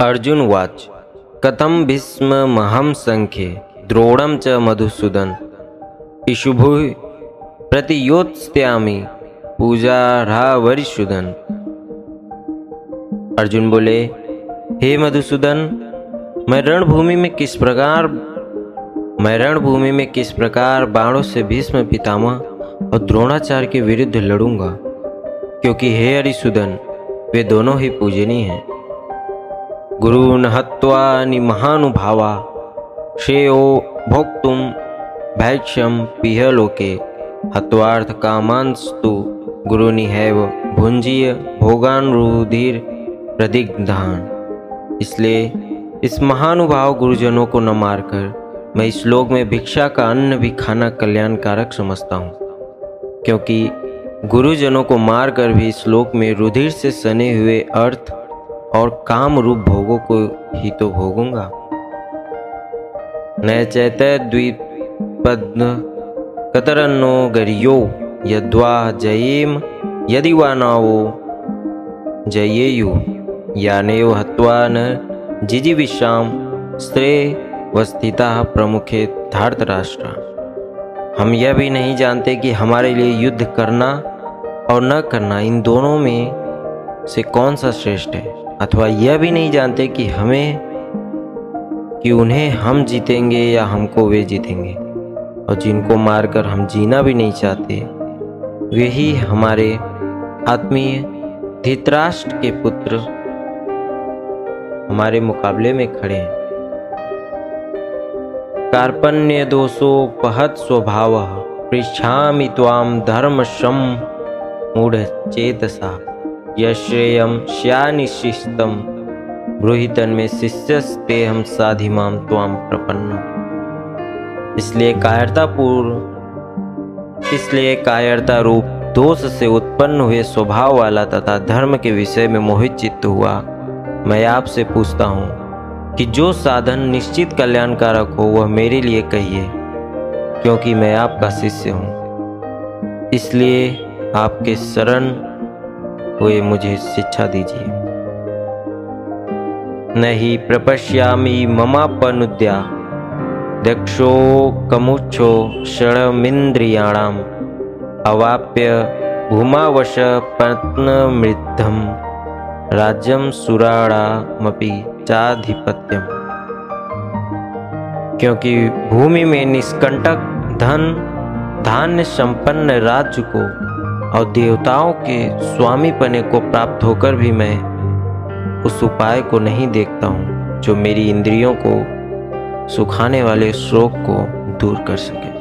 Arjun watch. कथम भीष्महम संख्ये द्रोणम च मधुसूदन। इशुभु प्रतियोत्स्यामी पूजा वरिशुदन अर्जुन बोले, हे मधुसूदन, मैं रणभूमि में किस प्रकार, मैं रणभूमि में किस प्रकार बाणों से भीष्म पितामह और द्रोणाचार्य के विरुद्ध लड़ूँगा? क्योंकि हे हरिशुदन वे दोनों ही पूजनीय हैं। गुरुन हत्वा महानुभावा श्रेयो लोके हत्वार्थ कामांस्तु गुरुनिहैव भुंजीय भोगानुरुधिर प्रदिग्धान इसलिए इस महानुभाव गुरुजनों को न मारकर मैं इस लोक में भिक्षा का अन्न भी खाना कल्याणकारक समझता हूँ। क्योंकि गुरुजनों को मारकर भी इस लोक में रुधिर से सने हुए अर्थ और काम रूप भोगों को ही तो भोगूँगा। न चैत द्वीप पद्म कतरन्नो गरियो, यद्वा जयेम यदि वा नावो जयेयु यानेयो हत्वा न जिजीविशाम स्त्रे वस्थिता प्रमुखे धार्तराष्ट्र। हम यह भी नहीं जानते कि हमारे लिए युद्ध करना और न करना इन दोनों में से कौन सा श्रेष्ठ है। अथवा यह भी नहीं जानते कि हमें, कि उन्हें हम जीतेंगे या हमको वे जीतेंगे। और जिनको मारकर हम जीना भी नहीं चाहते, वे ही हमारे आत्मीय धृतराष्ट्र के पुत्र हमारे मुकाबले में खड़े हैं। कार्पण्य दोषोपहत स्वभाव पृछामि ताम धर्म शम मूढ़ चेतसा यश्रेयम श्यानिशिष्टम ब्रूहितन में शिष्यस्ते हम साधिमाम त्वाम प्रपन्न। इसलिए कायरता पूर्व इसलिए कायरता रूप दोष से उत्पन्न हुए स्वभाव वाला तथा धर्म के विषय में मोहित चित्त हुआ, मैं आपसे पूछता हूँ कि जो साधन निश्चित कल्याणकारक हो, वह मेरे लिए कहिए, क्योंकि मैं आपका शिष्य हूँ। इसलिए आपके शरण हुए मुझे शिक्षा दीजिए। नहीं प्रपश्यामी ममापनुद्या। दक्षो कमुच्छो षणमिंद्रियाणाम अवाप्य भूमावश पत्नमृद्धम राज्यम सुराणामपि चाधिपत्यम क्योंकि भूमि में निष्कंटक धन, धान्य संपन्न राज्य को और देवताओं के स्वामी पने को प्राप्त होकर भी मैं उस उपाय को नहीं देखता हूँ, जो मेरी इंद्रियों को सुखाने वाले शोक को दूर कर सके।